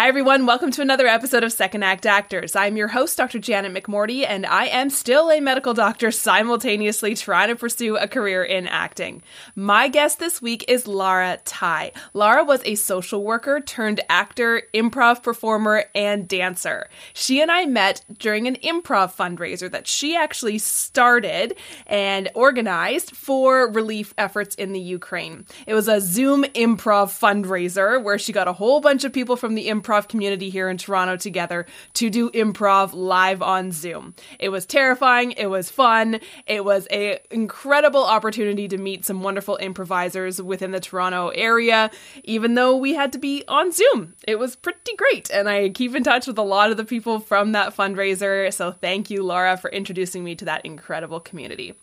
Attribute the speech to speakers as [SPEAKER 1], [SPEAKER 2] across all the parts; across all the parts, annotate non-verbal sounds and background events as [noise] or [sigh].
[SPEAKER 1] Hi, everyone. Welcome to another episode of Second Act Actors. I'm your host, Dr. Janet McMorty, and I am still a medical doctor simultaneously trying to pursue a career in acting. My guest this week is Lara Tai. Lara was a social worker turned actor, improv performer, and dancer. She and I met during an improv fundraiser that she actually started and organized for relief efforts in the Ukraine. It was a Zoom improv fundraiser where she got a whole bunch of people from the improv improv community here in Toronto together to do improv live on Zoom. It was terrifying, it was fun, it was an incredible opportunity to meet some wonderful improvisers within the Toronto area even though we had to be on Zoom. It was pretty great and I keep in touch with a lot of the people from that fundraiser. So thank you Laura for introducing me to that incredible community.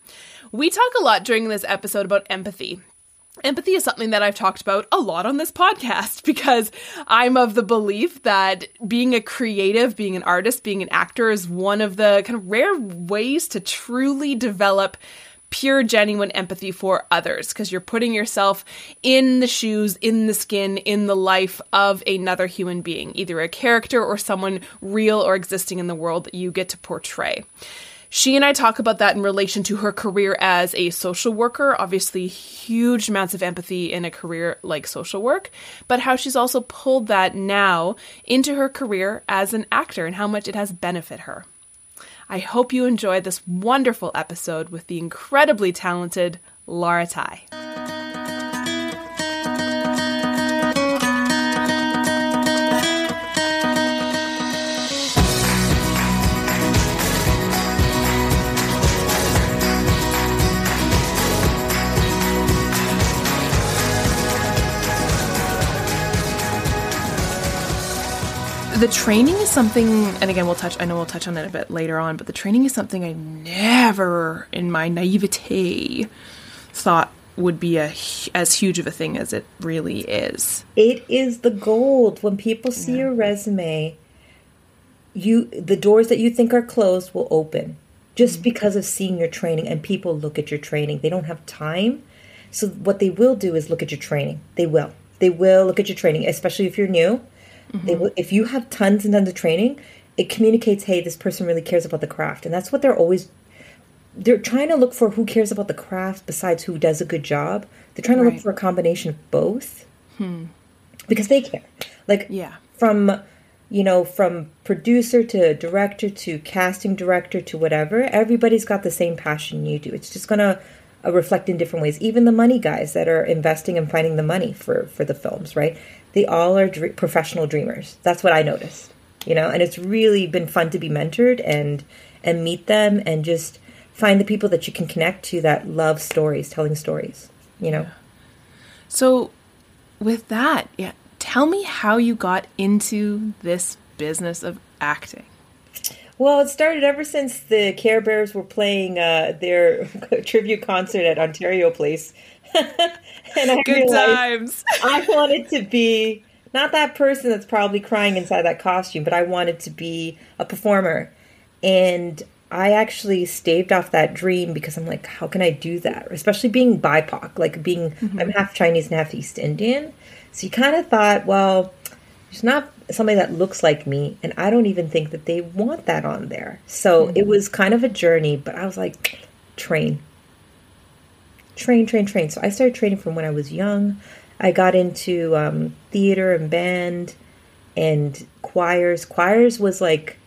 [SPEAKER 1] We talk a lot during this episode about empathy Empathy is something that I've talked about a lot on this podcast [laughs] because I'm of the belief that being a creative, being an artist, being an actor is one of the kind of rare ways to truly develop pure, genuine empathy for others because you're putting yourself in the shoes, in the skin, in the life of another human being, either a character or someone real or existing in the world that you get to portray. She and I talk about that in relation to her career as a social worker, obviously, huge amounts of empathy in a career like social work, but how she's also pulled that now into her career as an actor and how much it has benefited her. I hope you enjoyed this wonderful episode with the incredibly talented Lara Tai. The training is something, and again, we'll touch. I know we'll touch on it a bit later on, but the training is something I never, in my naivete, thought would be a as huge of a thing as it really is.
[SPEAKER 2] It is the gold. When people see yeah. your resume, you the doors that you think are closed will open just mm-hmm. because of seeing your training and people look at your training. They don't have time. So what they will do is look at your training. They will. They will look at your training, especially if you're new Mm-hmm. Will, if you have tons and tons of training, it communicates, hey, this person really cares about the craft, and that's what they're always. They're trying to look for who cares about the craft besides who does a good job. They're trying to right. look for a combination of both, hmm. because they care. Like yeah, from you know, from producer to director to casting director to whatever, everybody's got the same passion you do. It's just gonna uh, reflect in different ways. Even the money guys that are investing and finding the money for for the films, right? They all are dr- professional dreamers. That's what I noticed, you know, and it's really been fun to be mentored and and meet them and just find the people that you can connect to that love stories, telling stories, you know.
[SPEAKER 1] So with that, yeah, tell me how you got into this business of acting.
[SPEAKER 2] Well, it started ever since the Care Bears were playing uh, their [laughs] tribute concert at Ontario Place
[SPEAKER 1] and I Good times.
[SPEAKER 2] I wanted to be not that person that's probably crying inside that costume, but I wanted to be a performer. And I actually staved off that dream because I'm like, how can I do that? Especially being BIPOC, like being, mm-hmm. I'm half Chinese and half East Indian. So you kind of thought, well, there's not somebody that looks like me, and I don't even think that they want that on there. So mm-hmm. it was kind of a journey, but I was like, train, train, train, train. So I started training from when I was young. I got into um, theater and band and choirs. Choirs was like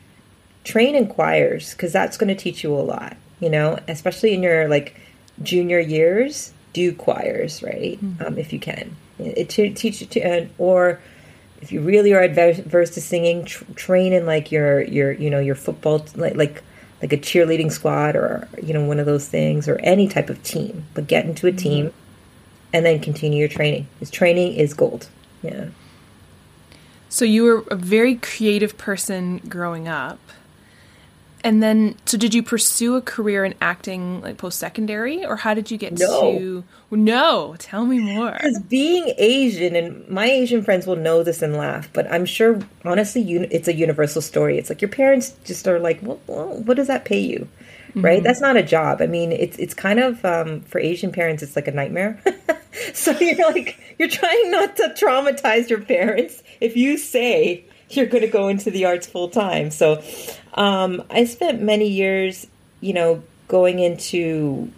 [SPEAKER 2] train in choirs because that's going to teach you a lot, you know, especially in your like junior years. Do choirs, right? Mm-hmm. Um, if you can, it, to teach you to, uh, or if you really are adverse to singing, tr- train in like your your you know your football like like like a cheerleading squad or you know one of those things or any type of team but get into a team mm-hmm. and then continue your training. His training is gold. Yeah.
[SPEAKER 1] So you were a very creative person growing up and then, so did you pursue a career in acting like post secondary, or how did you get no. to? No, tell me more.
[SPEAKER 2] Because being Asian, and my Asian friends will know this and laugh, but I'm sure, honestly, you, it's a universal story. It's like your parents just are like, well, well what does that pay you? Mm-hmm. Right? That's not a job. I mean, it's it's kind of um, for Asian parents, it's like a nightmare. [laughs] so you're like, you're trying not to traumatize your parents if you say you're going to go into the arts full time. So um, I spent many years, you know, going into.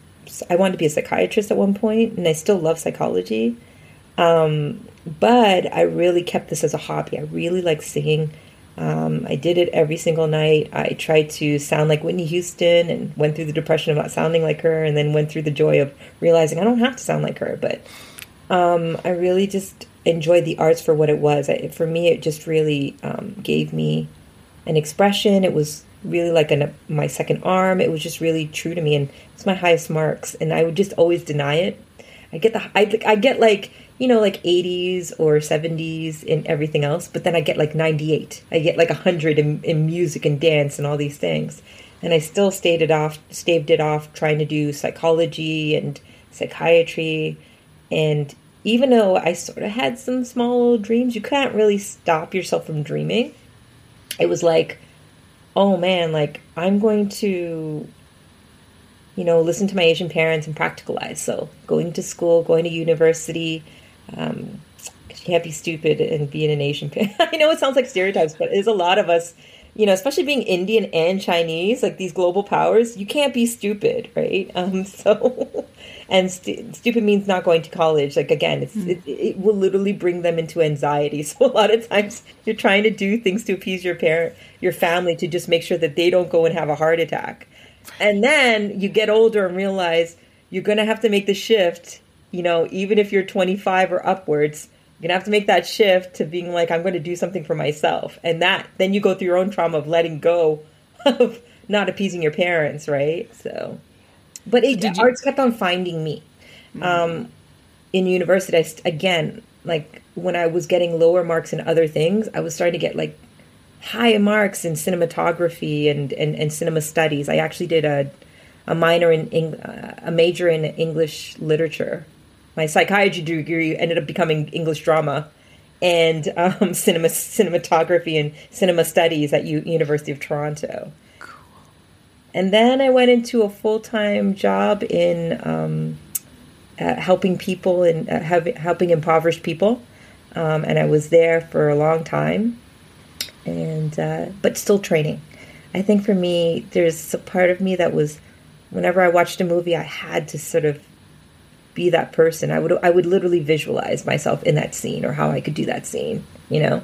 [SPEAKER 2] I wanted to be a psychiatrist at one point, and I still love psychology. Um, but I really kept this as a hobby. I really like singing. Um, I did it every single night. I tried to sound like Whitney Houston and went through the depression of not sounding like her, and then went through the joy of realizing I don't have to sound like her. But um, I really just enjoyed the arts for what it was. I, for me, it just really um, gave me an expression. It was really like an, my second arm. It was just really true to me, and it's my highest marks. And I would just always deny it. I get the I, I get like you know like 80s or 70s in everything else, but then I get like 98. I get like 100 in, in music and dance and all these things, and I still stayed it off, staved it off, trying to do psychology and psychiatry, and even though I sort of had some small little dreams, you can't really stop yourself from dreaming. It was like, oh man, like I'm going to, you know, listen to my Asian parents and practicalize. So going to school, going to university, um, you can't be stupid and being an Asian. [laughs] I know it sounds like stereotypes, but there's a lot of us, you know, especially being Indian and Chinese, like these global powers, you can't be stupid, right? Um, [laughs] so and st- stupid means not going to college. Like again it's, mm. it, it will literally bring them into anxiety. [laughs] So a lot of times you're trying to do things to appease your parent your family to just make sure that they don't go and have a heart attack. And then you get older and realize you're going to have to make the shift you know even if you're 25 or upwards you're going to have to make that shift to being like i'm going to do something for myself. And that then you go through your own trauma of letting go [laughs] of not appeasing your parents right? So but it, Did arts kept on finding me. Mm-hmm. Um, in university, I, again, like when I was getting lower marks in other things, I was starting to get like high marks in cinematography and, and, and cinema studies. I actually did a, a minor in, uh, a major in English literature. My psychiatry degree ended up becoming English drama and um, [laughs] cinema cinematography and cinema studies at U- University of Toronto. And then I went into a full time job in um, uh, helping people and uh, helping impoverished people. Um, and I was there for a long time, and uh, but still training. I think for me, there's a part of me that was, whenever I watched a movie, I had to sort of be that person. I would I would literally visualize myself in that scene or how I could do that scene, you know.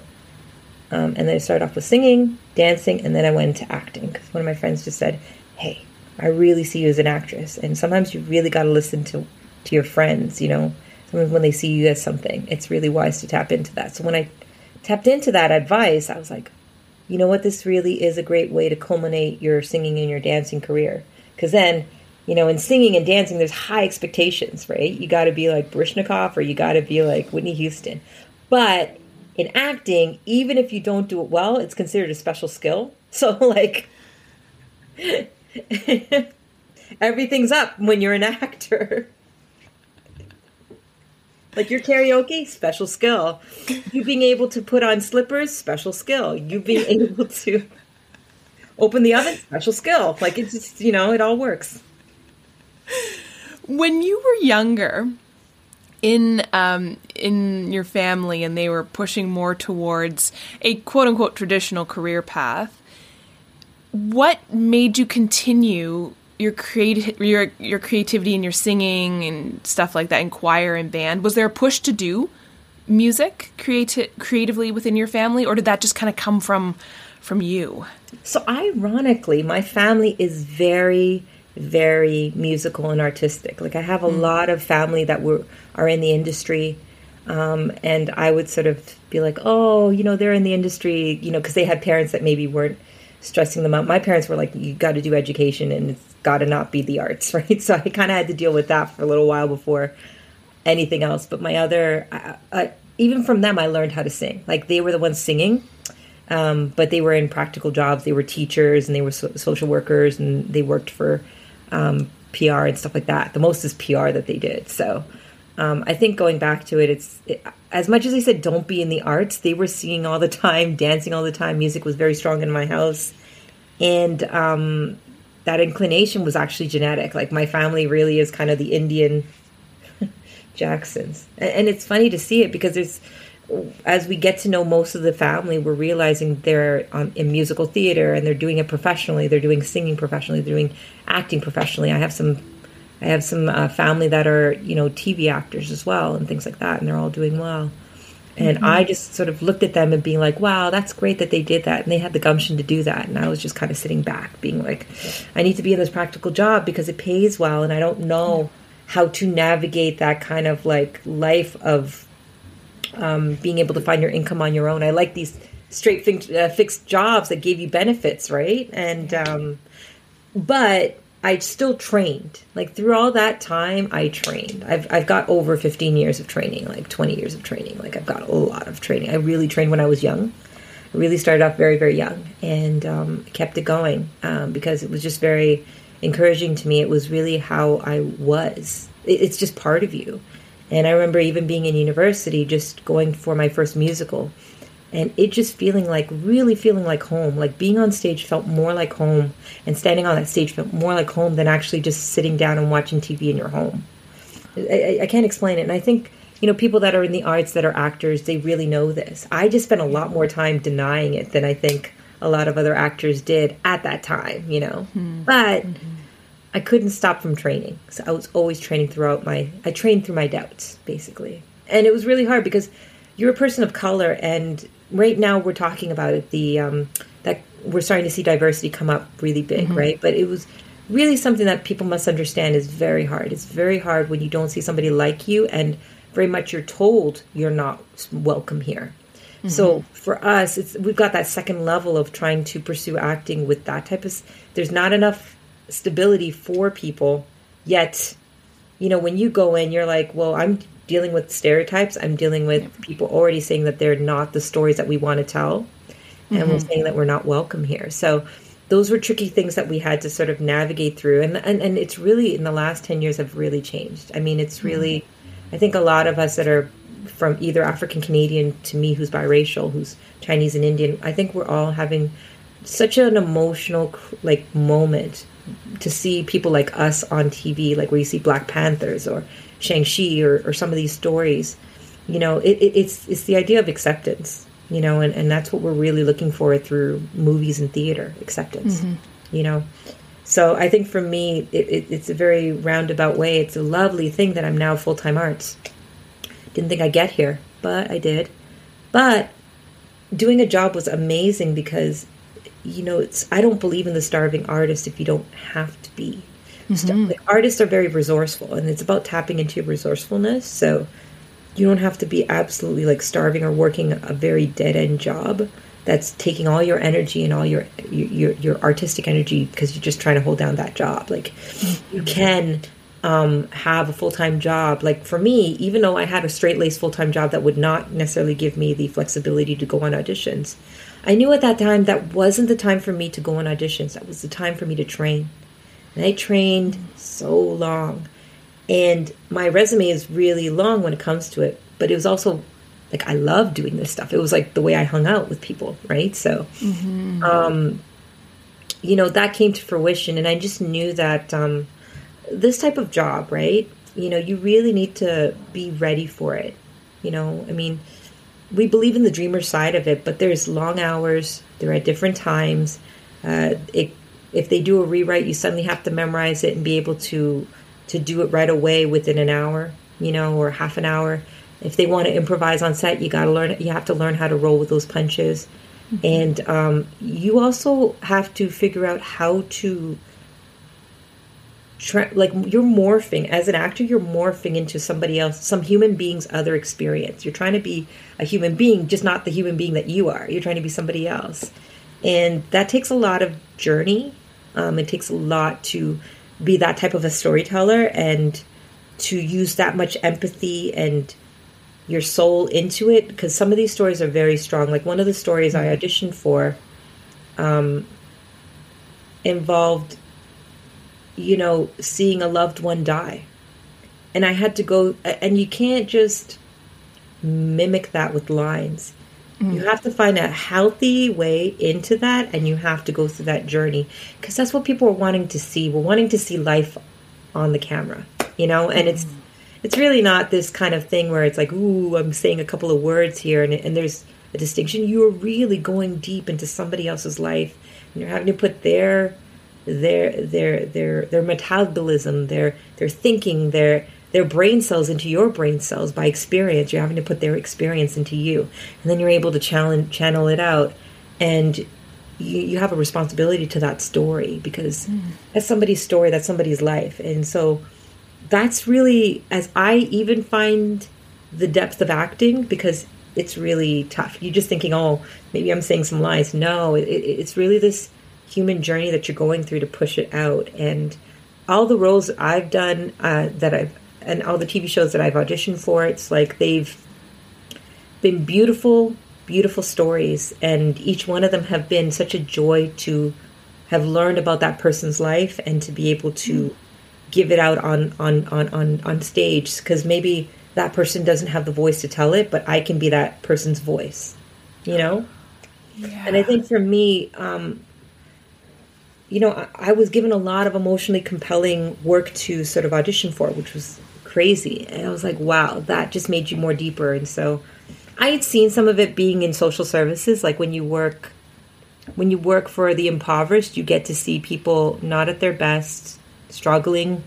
[SPEAKER 2] Um, and then I started off with singing, dancing, and then I went into acting. Because one of my friends just said, hey, I really see you as an actress. And sometimes you really got to listen to, to your friends, you know, sometimes when they see you as something, it's really wise to tap into that. So when I tapped into that advice, I was like, you know what, this really is a great way to culminate your singing and your dancing career. Because then, you know, in singing and dancing, there's high expectations, right? You got to be like Baryshnikov or you got to be like Whitney Houston. But in acting, even if you don't do it well, it's considered a special skill. [laughs] So, like, [laughs] Everything's up when you're an actor. Like your karaoke, special skill. You being able to put on slippers, special skill. You being [laughs] able to open the oven, special skill. Like it's just, you know, it all works.
[SPEAKER 1] When you were younger, in um, in your family, and they were pushing more towards a quote unquote traditional career path what made you continue your creative your your creativity and your singing and stuff like that in choir and band? Was there a push to do music creati- creatively within your family or did that just kind of come from from you?
[SPEAKER 2] So ironically my family is very very musical and artistic. Like i have a mm. lot of family that were are in the industry um, and i would sort of be like oh you know they're in the industry you know because they had parents that maybe weren't stressing them out. My parents were like, you got to do education and it's got to not be the arts, [laughs] right? So I kind of had to deal with that for a little while before anything else. But my other, uh, uh, even from them, I learned how to sing. Like they were the ones singing, um, but they were in practical jobs. They were teachers and they were so- social workers and they worked for um, PR and stuff like that. The most is PR that they did. So um, I think going back to it, it's it, as much as they said don't be in the arts, they were singing all the time, dancing all the time. Music was very strong in my house, and um, that inclination was actually genetic. Like my family really is kind of the Indian [laughs] Jacksons, and, and it's funny to see it because there's as we get to know most of the family, we're realizing they're um, in musical theater and they're doing it professionally. They're doing singing professionally. They're doing acting professionally. I have some, I have some uh, family that are you know TV actors as well and things like that, and they're all doing well. And mm-hmm. I just sort of looked at them and being like, wow, that's great that they did that. And they had the gumption to do that. And I was just kind of sitting back, being like, I need to be in this practical job because it pays well. And I don't know how to navigate that kind of like life of um, being able to find your income on your own. I like these straight uh, fixed jobs that gave you benefits, right? And, um, but I still trained. Like through all that time, I trained. I've I've got over 15 years of training, like 20 years of training. Like I've got a lot of training. I really trained when I was young. I really started off very very young and um, kept it going um, because it was just very encouraging to me. It was really how I was. It, it's just part of you. And I remember even being in university, just going for my first musical and it just feeling like really feeling like home. Like being on stage felt more like home and standing on that stage felt more like home than actually just sitting down and watching tv in your home. I, I, can't explain it. And i think you know people that are in the arts that are actors they really know this. I just spent a lot more time denying it than i think a lot of other actors did at that time you know? Mm-hmm. but mm-hmm. i couldn't stop from training. So i was always training throughout my i trained through my doubts basically. And it was really hard because you're a person of color and right now we're talking about it the um, that we're starting to see diversity come up really big mm-hmm. right but it was really something that people must understand is very hard it's very hard when you don't see somebody like you and very much you're told you're not welcome here mm-hmm. so for us it's we've got that second level of trying to pursue acting with that type of there's not enough stability for people yet you know when you go in you're like well i'm dealing with stereotypes. I'm dealing with people already saying that they're not the stories that we want to tell, and mm-hmm. we're saying that we're not welcome here. So those were tricky things that we had to sort of navigate through, and and, and it's really in the last ten years have really changed. I mean, it's really, mm-hmm. I think a lot of us that are from either African Canadian to me, who's biracial, who's Chinese and Indian, I think we're all having such an emotional like moment to see people like us on TV, like where you see Black Panthers or Shang-Chi or, or some of these stories, you know, it, it, it's, it's the idea of acceptance, you know, and, and that's what we're really looking for through movies and theater, acceptance, mm-hmm. you know. So I think for me, it, it's a very roundabout way. It's a lovely thing that I'm now full-time arts. Didn't think I'd get here, but I did. But doing a job was amazing because you know it's i don't believe in the starving artist if you don't have to be mm-hmm. artists are very resourceful and it's about tapping into your resourcefulness. So you don't have to be absolutely like starving or working a very dead end job that's taking all your energy and all your your your artistic energy because you're just trying to hold down that job. Like mm-hmm. you can um, have a full-time job. Like for me even though i had a straight-laced full-time job that would not necessarily give me the flexibility to go on auditions i knew at that time that wasn't the time for me to go on auditions. That was the time for me to train and I trained so long. And my resume is really long when it comes to it, but it was also like I love doing this stuff. It was like the way I hung out with people, right? So, mm-hmm. um, you know, that came to fruition, and I just knew that um, this type of job, right? You know, you really need to be ready for it. You know, I mean, we believe in the dreamer side of it, but there's long hours. They're at different times. Uh, it if they do a rewrite, you suddenly have to memorize it and be able to to do it right away within an hour, you know, or half an hour. If they want to improvise on set, you got to learn. You have to learn how to roll with those punches, mm-hmm. and um, you also have to figure out how to. Tra- like you're morphing as an actor you're morphing into somebody else some human being's other experience you're trying to be a human being just not the human being that you are you're trying to be somebody else and that takes a lot of journey um, it takes a lot to be that type of a storyteller and to use that much empathy and your soul into it because some of these stories are very strong. Like one of the stories I auditioned for um, involved, you know, seeing a loved one die. And I had to go, and you can't just mimic that with lines. Mm. You have to find a healthy way into that and you have to go through that journey because that's what people are wanting to see. We're wanting to see life on the camera, you know, and it's it's really not this kind of thing where it's like, ooh, I'm saying a couple of words here, and, and there's a distinction. You're really going deep into somebody else's life, and you're having to put their their their their their metabolism, their their thinking, their their brain cells into your brain cells by experience. You're having to put their experience into you, and then you're able to challenge, channel it out, and you, you have a responsibility to that story because mm. that's somebody's story, that's somebody's life, and so that's really as I even find the depth of acting because it's really tough. You're just thinking, oh, maybe I'm saying some lies. No, it, it's really this human journey that you're going through to push it out. And all the roles I've done uh, that I've and all the TV shows that I've auditioned for, it's like they've been beautiful, beautiful stories, and each one of them have been such a joy to have learned about that person's life and to be able to give it out on on on on, on stage because maybe that person doesn't have the voice to tell it, but I can be that person's voice, you know. Yeah. And I think for me, um, you know, I, I was given a lot of emotionally compelling work to sort of audition for, which was crazy. And I was like, wow, that just made you more deeper. And so I had seen some of it being in social services, like when you work when you work for the impoverished, you get to see people not at their best, struggling,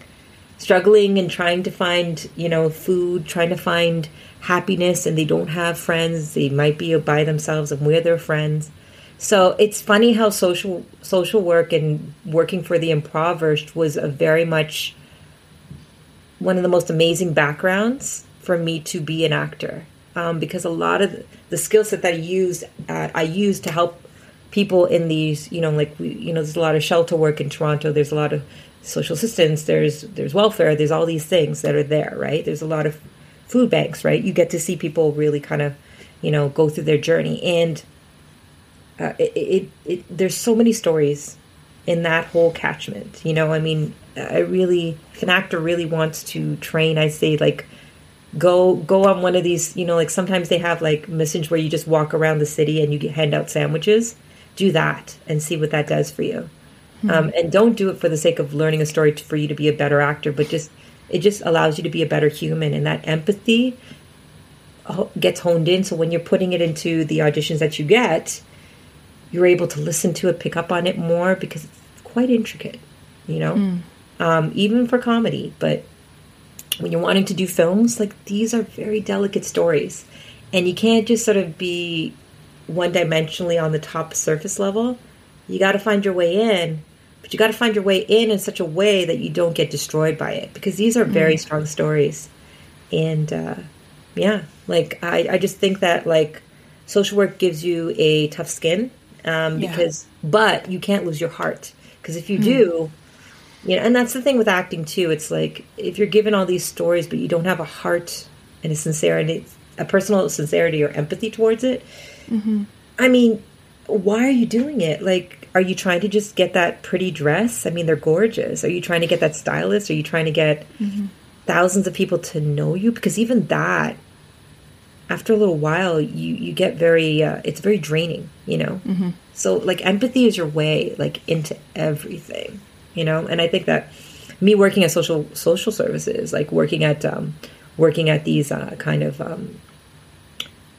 [SPEAKER 2] struggling and trying to find, you know, food, trying to find happiness and they don't have friends. They might be by themselves and we're their friends. So it's funny how social social work and working for the impoverished was a very much one of the most amazing backgrounds for me to be an actor. Um, because a lot of the skill set that I used uh, I used to help people in these you know like we, you know there's a lot of shelter work in Toronto. There's a lot of social assistance. There's there's welfare. There's all these things that are there right? There's a lot of food banks right? You get to see people really kind of you know go through their journey. And uh, it, it, it, there's so many stories in that whole catchment. You know, I mean, I really, if an actor really wants to train, I say like, go go on one of these. You know, like sometimes they have like missions where you just walk around the city and you hand out sandwiches. Do that and see what that does for you. Hmm. Um, and don't do it for the sake of learning a story for you to be a better actor, but just it just allows you to be a better human, and that empathy gets honed in. So when you're putting it into the auditions that you get, you're able to listen to it, pick up on it more because it's quite intricate, you know, mm. um, even for comedy. But when you're wanting to do films, like these are very delicate stories, and you can't just sort of be one dimensionally on the top surface level. You got to find your way in, but you got to find your way in in such a way that you don't get destroyed by it because these are very mm. strong stories. And uh, yeah, like I, I just think that like social work gives you a tough skin um, yeah. because but you can't lose your heart because if you mm. do you know and that's the thing with acting too it's like if you're given all these stories but you don't have a heart and a sincerity a personal sincerity or empathy towards it mm-hmm. i mean why are you doing it like are you trying to just get that pretty dress i mean they're gorgeous are you trying to get that stylist are you trying to get mm-hmm. thousands of people to know you because even that after a little while you you get very uh, it's very draining you know? Mm-hmm. so like empathy is your way like into everything you know? And i think that me working at social social services like working at um, working at these uh, kind of um,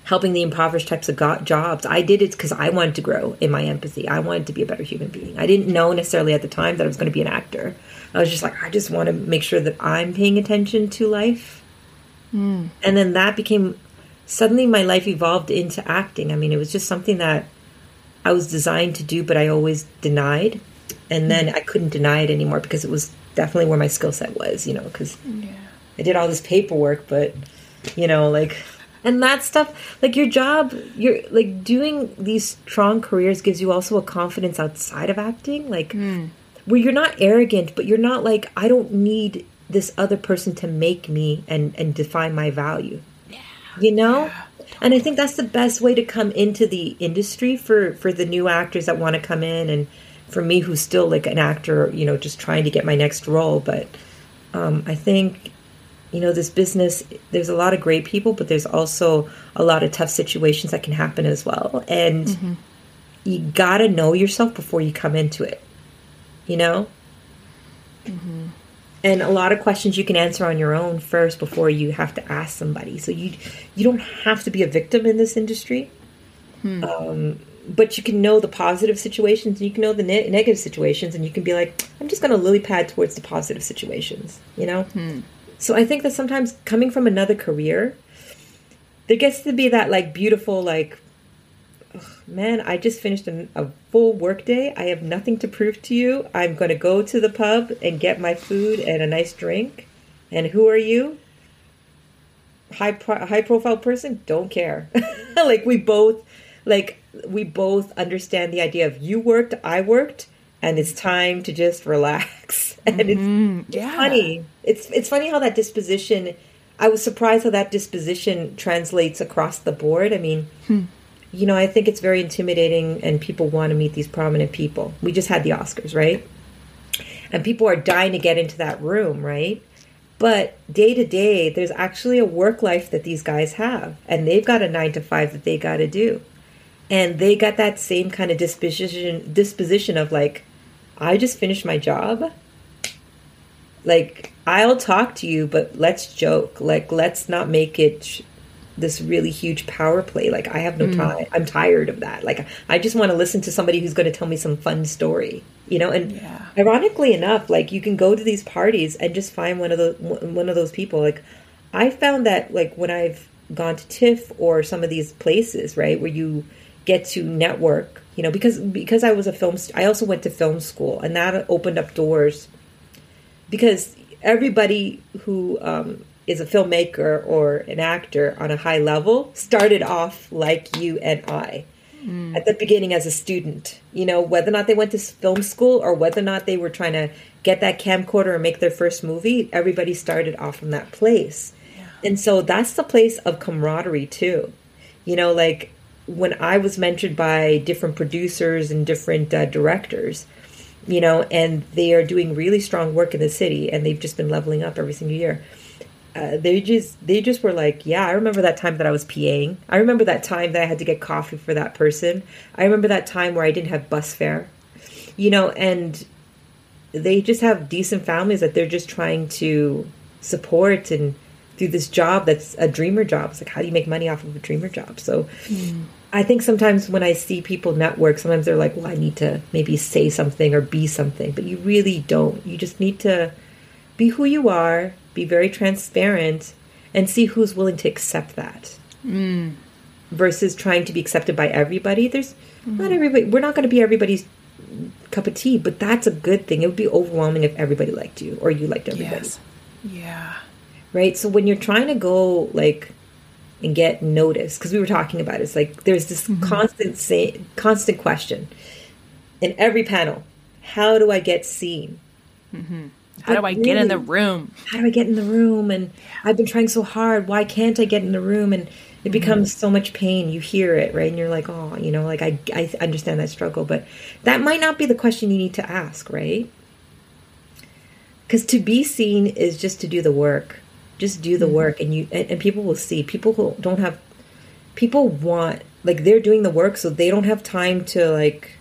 [SPEAKER 2] helping the impoverished types of go- jobs i did it because i wanted to grow in my empathy. I wanted to be a better human being. I didn't know necessarily at the time that i was going to be an actor. I was just like i just want to make sure that i'm paying attention to life. Mm. and then that became suddenly my life evolved into acting. I mean, it was just something that I was designed to do, but I always denied. And then. I couldn't deny it anymore because it was definitely where my skill set was, you know, because yeah. I did all this paperwork, but, you know, like, and that stuff, like your job, you're like doing these strong careers gives you also a confidence outside of acting, like, mm. where you're not arrogant, but you're not like, I don't need this other person to make me and, and define my value you know yeah, totally. and i think that's the best way to come into the industry for for the new actors that want to come in and for me who's still like an actor you know just trying to get my next role but um, i think you know this business there's a lot of great people but there's also a lot of tough situations that can happen as well and mm-hmm. you gotta know yourself before you come into it you know
[SPEAKER 1] mm-hmm.
[SPEAKER 2] And a lot of questions you can answer on your own first before you have to ask somebody. So you you don't have to be a victim in this industry, hmm. um, but you can know the positive situations and you can know the ne- negative situations, and you can be like, I'm just going to lily pad towards the positive situations, you know. Hmm. So I think that sometimes coming from another career, there gets to be that like beautiful like man, I just finished a, a full workday. I have nothing to prove to you. I'm going to go to the pub and get my food and a nice drink. And who are you? High pro- high profile person? Don't care. [laughs] like we both like we both understand the idea of you worked, I worked, and it's time to just relax. [laughs] and mm-hmm. it's, yeah. funny. It's it's funny how that disposition I was surprised how that disposition translates across the board. I mean, hmm you know, I think it's very intimidating and people want to meet these prominent people. We just had the Oscars, right? And people are dying to get into that room, right? But day to day, there's actually a work life that these guys have, and they've got a nine to five that they got to do. And they got that same kind of disposition disposition of like, I just finished my job. Like, I'll talk to you, but let's joke. Like, let's not make it this really huge power play. Like I have no mm. time. I'm tired of that. Like I just want to listen to somebody who's going to tell me some fun story, you know. And yeah. ironically enough, like you can go to these parties and just find one of the one of those people. Like I found that like when I've gone to TIFF or some of these places, right, where you get to network, you know, because because I was a film. St- I also went to film school, and that opened up doors because everybody who um, is a filmmaker or an actor on a high level started off like you and I mm. at the beginning as a student. You know, whether or not they went to film school or whether or not they were trying to get that camcorder and make their first movie, everybody started off from that place. Yeah. And so that's the place of camaraderie too. You know, like when I was mentored by different producers and different uh, directors, you know, and they are doing really strong work in the city and they've just been leveling up every single year uh, they just they just were like, yeah, I remember that time that I was PAing. I remember that time that I had to get coffee for that person. I remember that time where I didn't have bus fare. You know, and they just have decent families that they're just trying to support and do this job that's a dreamer job. It's like how do you make money off of a dreamer job? So mm. I think sometimes when I see people network, sometimes they're like, well, I need to maybe say something or be something, but you really don't. You just need to be who you are be very transparent, and see who's willing to accept that. Mm. Versus trying to be accepted by everybody. There's mm. not everybody, we're not going to be everybody's cup of tea, but that's a good thing. It would be overwhelming if everybody liked you or you liked everybody. Yes.
[SPEAKER 1] Yeah.
[SPEAKER 2] Right? So when you're trying to go like and get noticed, because we were talking about it, it's like there's this mm-hmm. constant say, constant question in every panel. How do I get seen?
[SPEAKER 1] Mm-hmm. How do I really, get in the room?
[SPEAKER 2] How do I get in the room? And I've been trying so hard. Why can't I get in the room? And it mm-hmm. becomes so much pain. You hear it, right? And you're like, oh, you know, like I, I understand that struggle. But that might not be the question you need to ask, right? Because to be seen is just to do the work. Just do the mm-hmm. work, and you and, and people will see. People who don't have, people want like they're doing the work, so they don't have time to like,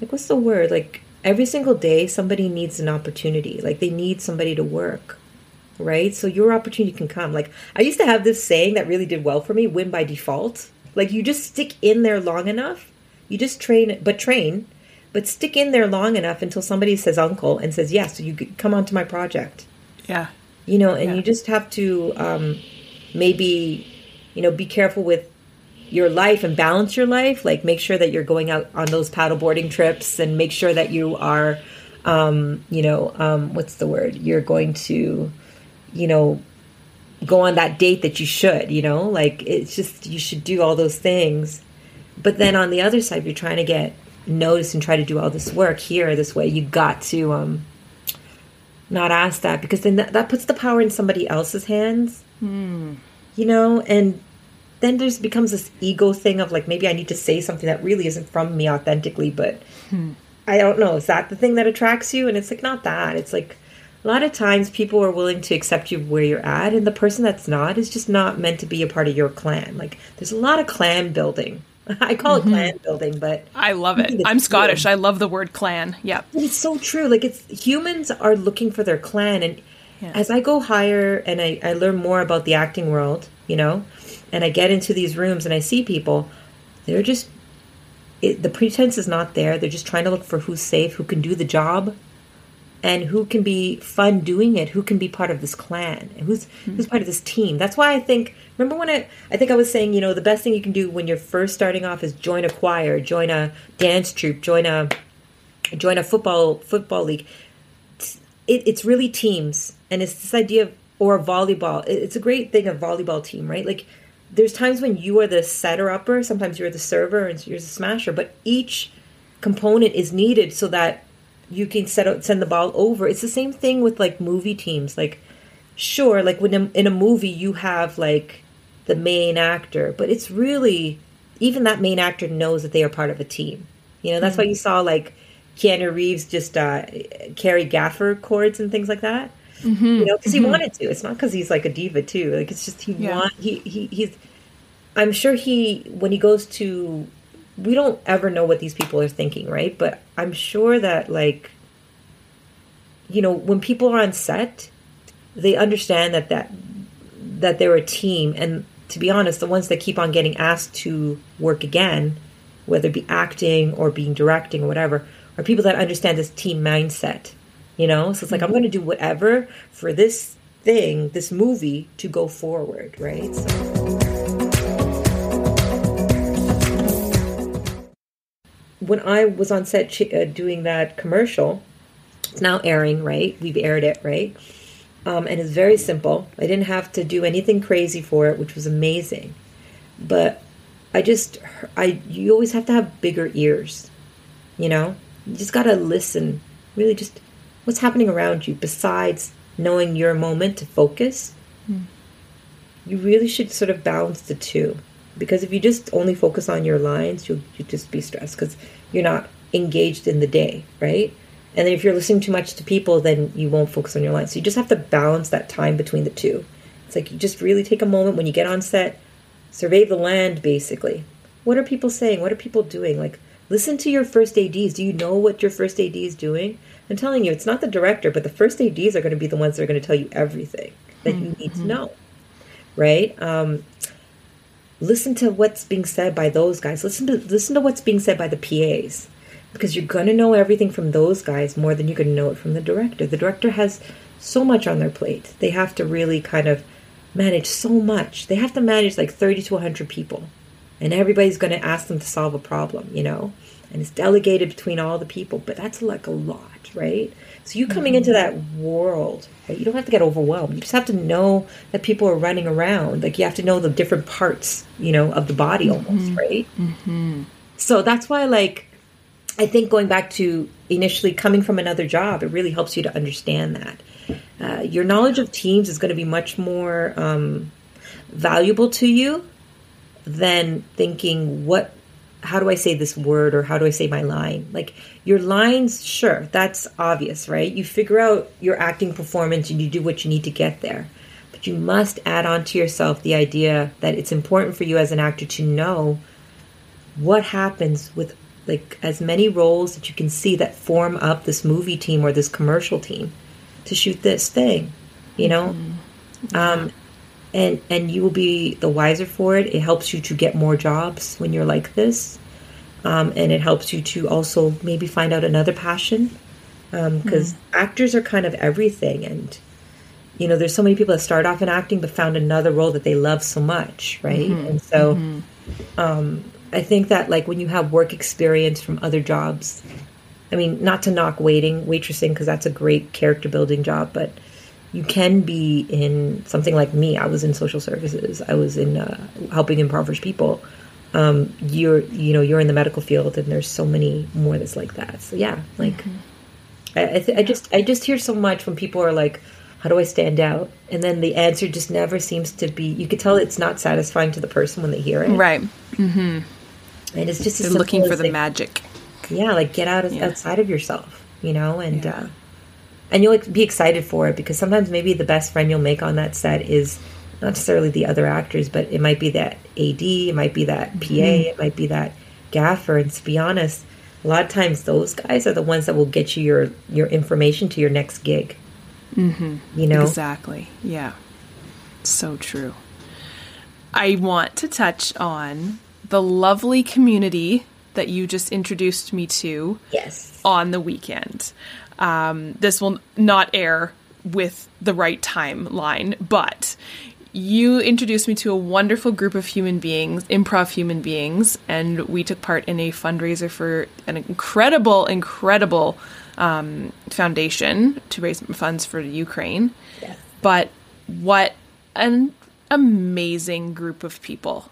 [SPEAKER 2] like what's the word like every single day somebody needs an opportunity. Like they need somebody to work right? So your opportunity can come. Like i used to have this saying that really did well for me win by default. Like you just stick in there long enough. You just train but train but stick in there long enough until somebody says uncle and says yes so you come onto my project.
[SPEAKER 1] Yeah.
[SPEAKER 2] You know and yeah. you just have to um maybe you know be careful with your life and balance your life like make sure that you're going out on those paddleboarding trips and make sure that you are um, you know um, what's the word? You're going to you know go on that date that you should you know? Like it's just you should do all those things. But then on the other side you're trying to get noticed and try to do all this work here this way you got to um not ask that because then that, that puts the power in somebody else's hands. Mm. you know? And then there's becomes this ego thing of like maybe I need to say something that really isn't from me authentically, but hmm. I don't know. Is that the thing that attracts you? And it's like not that. It's like a lot of times people are willing to accept you where you're at, and the person that's not is just not meant to be a part of your clan. Like there's a lot of clan building [laughs] I call it clan building, but
[SPEAKER 1] I love it. I'm Scottish.
[SPEAKER 2] true.
[SPEAKER 1] I love the word clan. Yep.
[SPEAKER 2] But it's so true. Like it's humans are looking for their clan, and
[SPEAKER 1] Yeah.
[SPEAKER 2] as I go higher and I, I learn more about the acting world, you know, and I get into these rooms and I see people, they're just it, the pretense is not there. They're just trying to look for who's safe, who can do the job, and who can be fun doing it, who can be part of this clan, and who's hmm. who's part of this team. That's why I think. Remember when I I think I was saying, you know, the best thing you can do when you're first starting off is join a choir, join a dance troupe, join a join a football football league. It, it's really teams, and it's this idea of or volleyball. It- It's a great thing of volleyball team, right? Like there's times when you are the setter upper, sometimes you're the server, and you're the smasher, but each component is needed so that you can set out, send the ball over. It's the same thing with like movie teams. Like, sure, like when in, in a movie you have like the main actor, but it's really even that main actor knows that they are part of a team. You know, that's why you saw like Keanu Reeves just uh, carry gaffer cords and things like that. Mm-hmm. You know, because he mm-hmm. wanted to. It's not because he's like a diva too. Like it's just he
[SPEAKER 1] Yeah.
[SPEAKER 2] want he, he he's. I'm sure he when he goes to we don't ever know what these people are thinking, right? But I'm sure that like you know, when people are on set, they understand that that that they're a team and to be honest, the ones that keep on getting asked to work again, whether it be acting or being directing or whatever, are people that understand this team mindset. You know? So it's like I'm gonna do whatever for this thing, this movie to go forward, right? So when I was on set ch- uh, doing that commercial, it's now airing, right? We've aired it, right? Um, and it's very simple. I didn't have to do anything crazy for it, which was amazing. But I just, I you always have to have bigger ears, you know. You just gotta listen. Really, just what's happening around you. Besides knowing your moment to focus, hmm. you really should sort of balance the two. Because if you just only focus on your lines you'll, you just be stressed because you're not engaged in the day right? And then if you're listening too much to people then you won't focus on your lines. So you just have to balance that time between the two. It's like you just really take a moment when you get on set survey the land basically. What are people saying? What are people doing? Like listen to your first ads do you know what your first ad is doing i'm telling you it's not the director but the first ads are going to be the ones that are going to tell you everything that you need to know right? Um, listen to what's being said by those guys. Listen to listen to what's being said by the PAs, because you're gonna know everything from those guys more than you're gonna know it from the director. The director has so much on their plate. They have to really kind of manage so much. They have to manage like thirty to hundred people, and everybody's gonna ask them to solve a problem, you know. And it's delegated between all the people, but that's like a lot, right? So you coming into that world, right, you don't have to get overwhelmed. You just have to know that people are running around. Like you have to know the different parts, you know, of the body almost, right? So that's why, like, I think going back to initially coming from another job, it really helps you to understand that. Uh, your knowledge of teams is going to be much more um, valuable to you than thinking, what, how do I say this word or how do I say my line? Like, your lines, sure, that's obvious, right? You figure out your acting performance and you do what you need to get there. But you must add on to yourself the idea that it's important for you as an actor to know what happens with like as many roles that you can see that form up this movie team or this commercial team to shoot this thing you know um and and you will be the wiser for it. It helps you to get more jobs when you're like this. Um, and it helps you to also maybe find out another passion. Because actors are kind of everything. And you know there's so many people that start off in acting but found another role that they love so much right? And so um, i think that like when you have work experience from other jobs i mean not to knock waiting waitressing because that's a great character building job but you can be in something like me i was in social services i was in uh, helping impoverished people um, you're you know you're in the medical field and there's so many more that's like that so yeah like I, I, th- I just I just hear so much when people are like, "How do I stand out?" And then the answer just never seems to be. You could tell it's not satisfying to the person when they hear it,
[SPEAKER 1] Right. Mm-hmm.
[SPEAKER 2] and it's just
[SPEAKER 1] looking for the
[SPEAKER 2] like,
[SPEAKER 1] magic.
[SPEAKER 2] Yeah, like get out of,
[SPEAKER 1] Yeah.
[SPEAKER 2] outside of yourself, you know, and
[SPEAKER 1] Yeah.
[SPEAKER 2] uh, and you'll be excited for it because sometimes maybe the best friend you'll make on that set is not necessarily the other actors, but it might be that AD, it might be that PA, mm-hmm. it might be that gaffer. And to be honest, a lot of times those guys are the ones that will get you your your information to your next gig.
[SPEAKER 1] Mm-hmm.
[SPEAKER 2] You know
[SPEAKER 1] exactly. Yeah, so true. I want to touch on the lovely community that you just introduced me to.
[SPEAKER 2] Yes.
[SPEAKER 1] On the weekend. Um, this will not air with the right timeline, but you introduced me to a wonderful group of human beings, improv human beings, and we took part in a fundraiser for an incredible, incredible um, foundation to raise funds for Ukraine.
[SPEAKER 2] Yes.
[SPEAKER 1] But what an amazing group of people.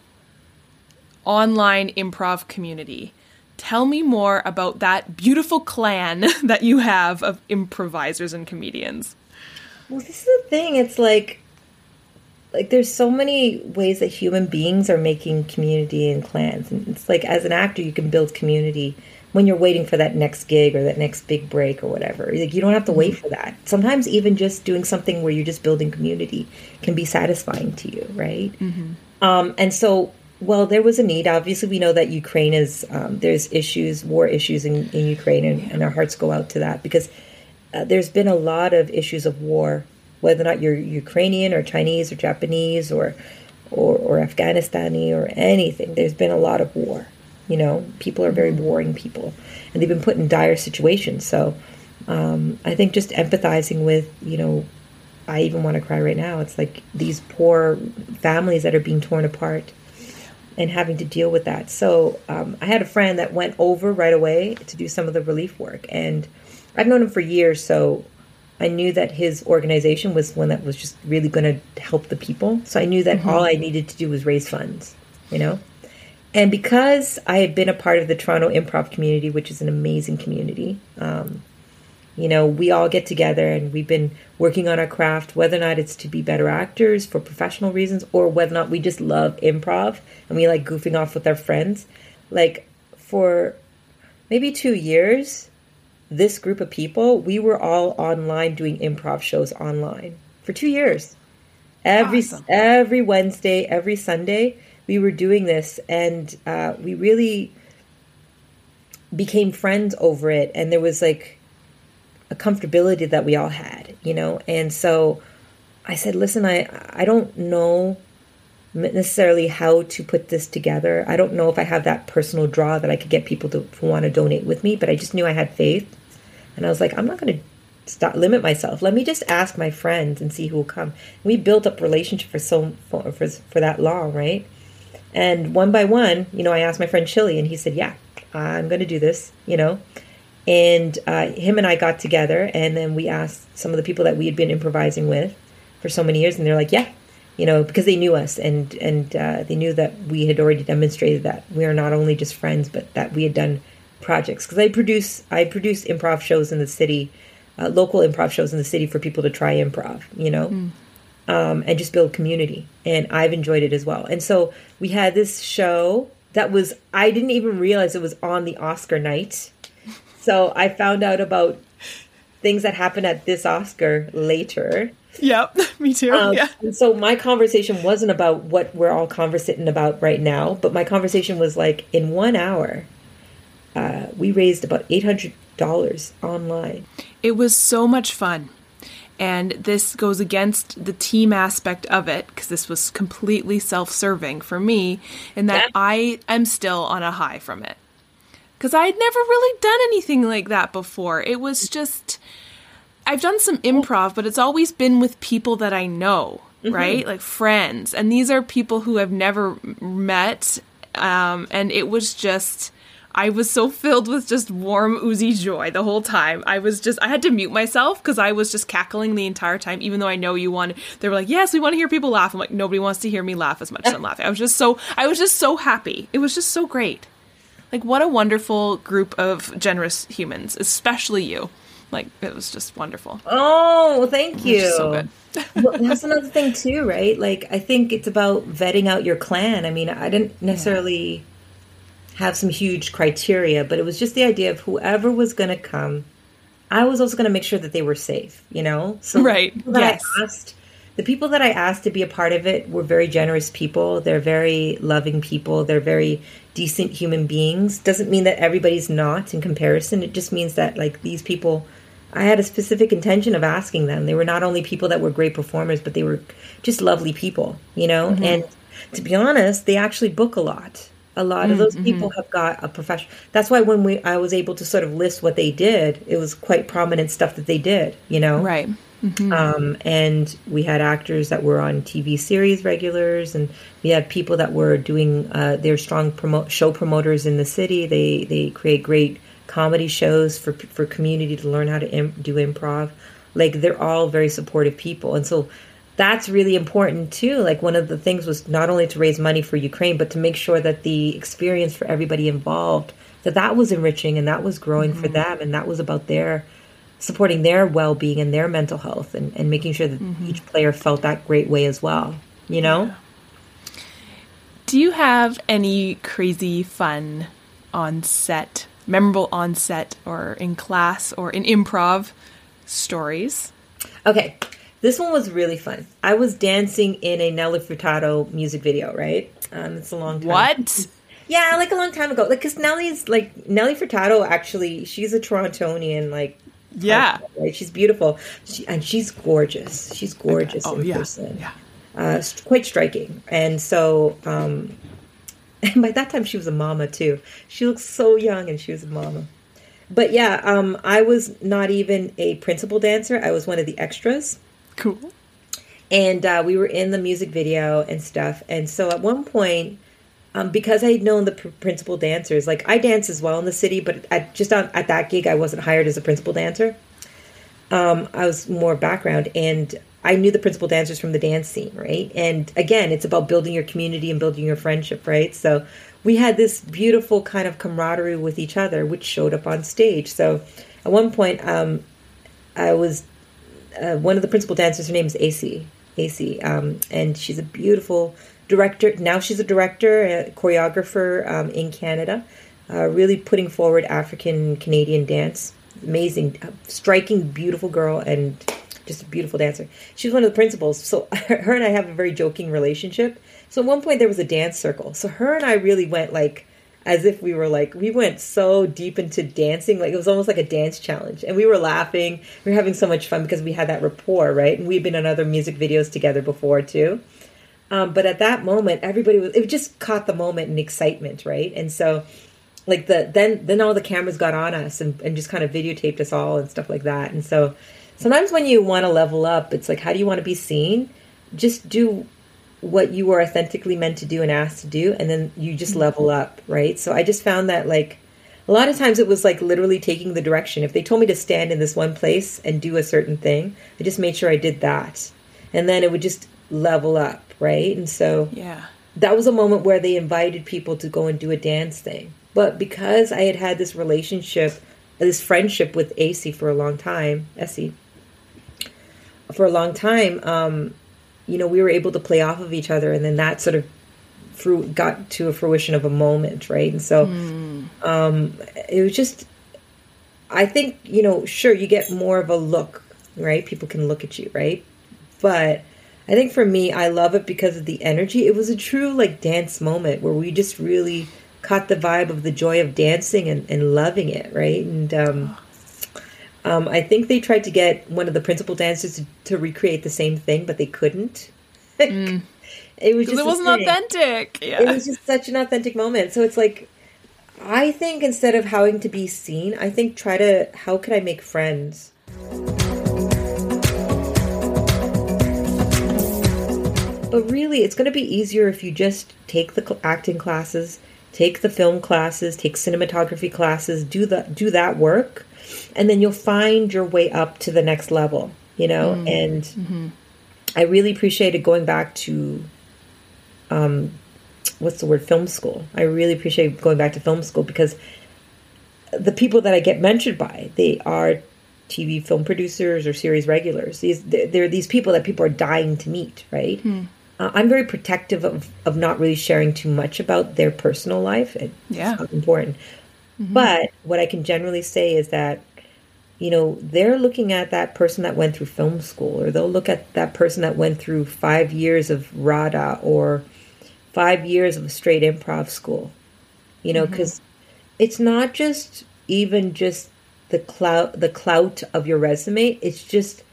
[SPEAKER 1] Online improv community. Tell me more about that beautiful clan [laughs] that you have of improvisers and comedians.
[SPEAKER 2] Well, this is the thing. It's like like there's so many ways that human beings are making community and clans and it's like as an actor you can build community when you're waiting for that next gig or that next big break or whatever like you don't have to wait for that sometimes even just doing something where you're just building community can be satisfying to you right
[SPEAKER 1] mm-hmm.
[SPEAKER 2] um, and so well there was a need obviously we know that ukraine is um, there's issues war issues in, in ukraine and, and, our hearts go out to that because uh, there's been a lot of issues of war whether or not you're Ukrainian or Chinese or Japanese or, or, or Afghanistani or anything. There's been a lot of war. You know, people are very warring people, and they've been put in dire situations. So, um, I think just empathizing with, you know, I even want to cry right now. It's like these poor families that are being torn apart and having to deal with that. So, um, I had a friend that went over right away to do some of the relief work, and I've known him for years. So, I knew that his organization was one that was just really going to help the people. So I knew that mm-hmm. all I needed to do was raise funds, you know? And because I had been a part of the Toronto improv community, which is an amazing community, um, you know, we all get together and we've been working on our craft, whether or not it's to be better actors for professional reasons or whether or not we just love improv and we like goofing off with our friends. Like for maybe two years, this group of people, we were all online doing improv shows online for two years. Every awesome. every Wednesday, every Sunday, we were doing this, and uh, we really became friends over it. And there was like a comfortability that we all had, you know. And so I said, "Listen, I I don't know necessarily how to put this together. I don't know if I have that personal draw that I could get people to, want to donate with me, but I just knew I had faith. And I was like, I'm not going to stop limit myself. Let me just ask my friends and see who will come. We built up relationship for so for, for for that long, right? And one by one, you know, I asked my friend Chili, and he said, "Yeah, I'm going to do this," you know. And uh, him and I got together, and then we asked some of the people that we had been improvising with for so many years, and they're like, "Yeah, you know, because they knew us and and uh, they knew that we had already demonstrated that we are not only just friends, but that we had done projects. Because I produce I produce improv shows in the city, uh, local improv shows in the city for people to try improv, you know, mm. um, and just build community. And I've enjoyed it as well. And so we had this show that was I didn't even realize it was on the Oscar night. So I found out about things that happened at this Oscar later.
[SPEAKER 1] Yep, [laughs] me too. Um, yeah.
[SPEAKER 2] And so my conversation wasn't about what we're all conversating about right now, but my conversation was like in one hour, uh, we raised about eight hundred dollars online.
[SPEAKER 1] It was so much fun. And this goes against the team aspect of it because this was completely self serving for me, in that yeah. I am still on a high from it. Because I had never really done anything like that before. It was just I've done some improv, but it's always been with people that I know, mm-hmm. right? Like friends. And these are people who I've never met. Um, and it was just, I was so filled with just warm, oozy joy the whole time. I was just, I had to mute myself because I was just cackling the entire time, even though I know you want, they were like, yes, we want to hear people laugh. I'm like, nobody wants to hear me laugh as much as [laughs] I'm laughing. I was just so, I was just so happy. It was just so great. Like, what a wonderful group of generous humans, especially you. Like it was just wonderful.
[SPEAKER 2] Oh, thank you. So good. [laughs] well, that's another thing too, right? Like I think it's about vetting out your clan. I mean, I didn't necessarily yeah. have some huge criteria, but it was just the idea of whoever was going to come. I was also going to make sure that they were safe, you know.
[SPEAKER 1] So right.
[SPEAKER 2] Yes. I asked the people that I asked to be a part of it were very generous people. They're very loving people. They're very decent human beings. Doesn't mean that everybody's not in comparison. It just means that like these people I had a specific intention of asking them. They were not only people that were great performers, but they were just lovely people, you know? Mm-hmm. And to be honest, they actually book a lot. A lot mm-hmm. of those people have got a profession. That's why when we I was able to sort of list what they did, it was quite prominent stuff that they did, you know?
[SPEAKER 1] Right.
[SPEAKER 2] Mm-hmm. Um, and we had actors that were on TV series regulars, and we had people that were doing. Uh, they're strong promote show promoters in the city. They they create great comedy shows for for community to learn how to Im- do improv. Like they're all very supportive people, and so that's really important too. Like one of the things was not only to raise money for Ukraine, but to make sure that the experience for everybody involved that that was enriching and that was growing mm-hmm. for them, and that was about their supporting their well-being and their mental health, and, and making sure that mm-hmm. each player felt that great way as well. You know. Yeah.
[SPEAKER 1] Do you have any crazy fun on set memorable on set or in class or in improv stories?
[SPEAKER 2] Okay. This one was really fun. I was dancing in a Nelly Furtado music video, right? Um, it's a long time.
[SPEAKER 1] What? [laughs]
[SPEAKER 2] Yeah, like a long time ago. Like, cause Nelly's like Nelly Furtado. Actually, she's a Torontonian. Like,
[SPEAKER 1] yeah,
[SPEAKER 2] right? She's beautiful, she, and she's gorgeous. She's gorgeous okay. oh, in yeah. person. Yeah, uh, quite striking. And so, um, [laughs] and by that time she was a mama too. She looked so young and she was a mama. But yeah, um, I was not even a principal dancer. I was one of the extras.
[SPEAKER 1] Cool.
[SPEAKER 2] And uh, we were in the music video and stuff. And so at one point, um, because I had known the pr- principal dancers, like I dance as well in the city, but at, just on, at that gig, I wasn't hired as a principal dancer. Um, I was more background, and I knew the principal dancers from the dance scene, right? And again, it's about building your community and building your friendship, right? So we had this beautiful kind of camaraderie with each other, which showed up on stage. So at one point, um, I was uh, one of the principal dancers. Her name is AC, AC, um, and she's a beautiful director. Now she's a director, a choreographer um, in Canada, uh, really putting forward African Canadian dance. Amazing, uh, striking, beautiful girl, and just a beautiful dancer. She was one of the principals. So [laughs] her and I have a very joking relationship. So at one point there was a dance circle. So her and I really went like as if we were like we went so deep into dancing like it was almost like a dance challenge and we were laughing we were having so much fun because we had that rapport right and we'd been on other music videos together before too um, but at that moment everybody was it just caught the moment and excitement right and so like the then then all the cameras got on us and, and just kind of videotaped us all and stuff like that and so sometimes when you want to level up, it's like, how do you want to be seen? Just do what you were authentically meant to do and asked to do, and then you just mm-hmm. level up, right? So I just found that like a lot of times it was like literally taking the direction. If they told me to stand in this one place and do a certain thing, I just made sure I did that. And then it would just level up, right? And so
[SPEAKER 1] yeah.
[SPEAKER 2] That was a moment where they invited people to go and do a dance thing. But because I had had this relationship, this friendship with AC for a long time, Essie, for a long time, um, you know, we were able to play off of each other, and then that sort of fru- got to a fruition of a moment, right? And so, mm. um, it was just, I think, you know, sure, you get more of a look, right? People can look at you, right? But I think for me, I love it because of the energy. It was a true like dance moment where we just really caught the vibe of the joy of dancing and, and loving it, right? And um, um, I think they tried to get one of the principal dancers to, to recreate the same thing, but they couldn't. [laughs]
[SPEAKER 1] mm. It was just it wasn't authentic.
[SPEAKER 2] Yeah. It was just such an authentic moment. So it's like, I think instead of having to be seen, I think try to how can I make friends. But really, it's going to be easier if you just take the acting classes, take the film classes, take cinematography classes, do the do that work and then you'll find your way up to the next level you know? Mm and mm-hmm. i really appreciated going back to um what's the word film school. I really appreciate going back to film school because the people that i get mentored by they are tv film producers or series regulars. These they're, these people that people are dying to meet right? Mm. Uh, i'm very protective of, of not really sharing too much about their personal life it's
[SPEAKER 1] yeah
[SPEAKER 2] important Mm-hmm. But what I can generally say is that you know, they're looking at that person that went through film school, or they'll look at that person that went through five years of RADA or five years of straight improv school, you know, because mm-hmm. it's not just even just the clout, the clout of your resume. It's just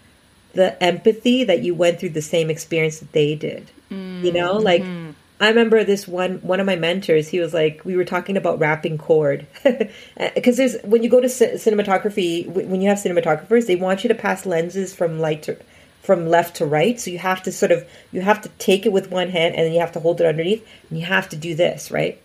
[SPEAKER 2] the empathy that you went through the same experience that they did. Mm-hmm. You know, like mm-hmm. I remember this one one of my mentors. He was like, we were talking about wrapping cord [laughs] because there's when you go to c- cinematography, when you have cinematographers, they want you to pass lenses from light to from left to right. So you have to sort of you have to take it with one hand and then you have to hold it underneath and you have to do this right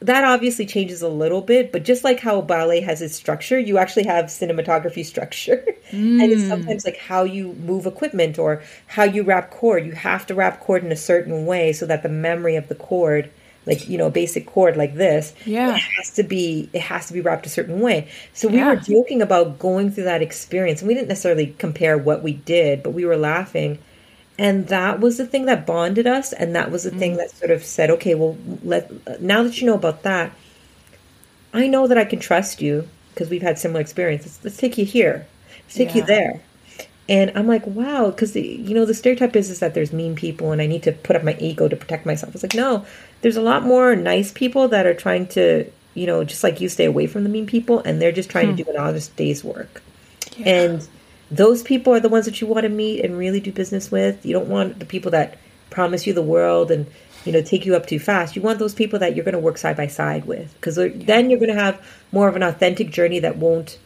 [SPEAKER 2] that obviously changes a little bit, but just like how ballet has its structure, you actually have cinematography [laughs] structure. Mm. and it's sometimes like how you move equipment or how you wrap cord. You have to wrap cord in a certain way so that the memory of the cord, like, you know, a basic cord like this,
[SPEAKER 1] yeah.
[SPEAKER 2] it has to be it has to be wrapped a certain way. So we yeah. were joking about going through that experience and we didn't necessarily compare what we did, but we were laughing and that was the thing that bonded us and that was the mm thing that sort of said okay well let now that you know about that i know that i can trust you because we've had similar experiences let's take you here let's take yeah. you there and i'm like wow because you know the stereotype is, is that there's mean people and i need to put up my ego to protect myself it's like no there's a lot more nice people that are trying to you know just like you stay away from the mean people and they're just trying hmm. to do an honest day's work yeah. and those people are the ones that you want to meet and really do business with. You don't want the people that promise you the world and you know take you up too fast. You want those people that you're going to work side by side with because then you're going to have more of an authentic journey that won't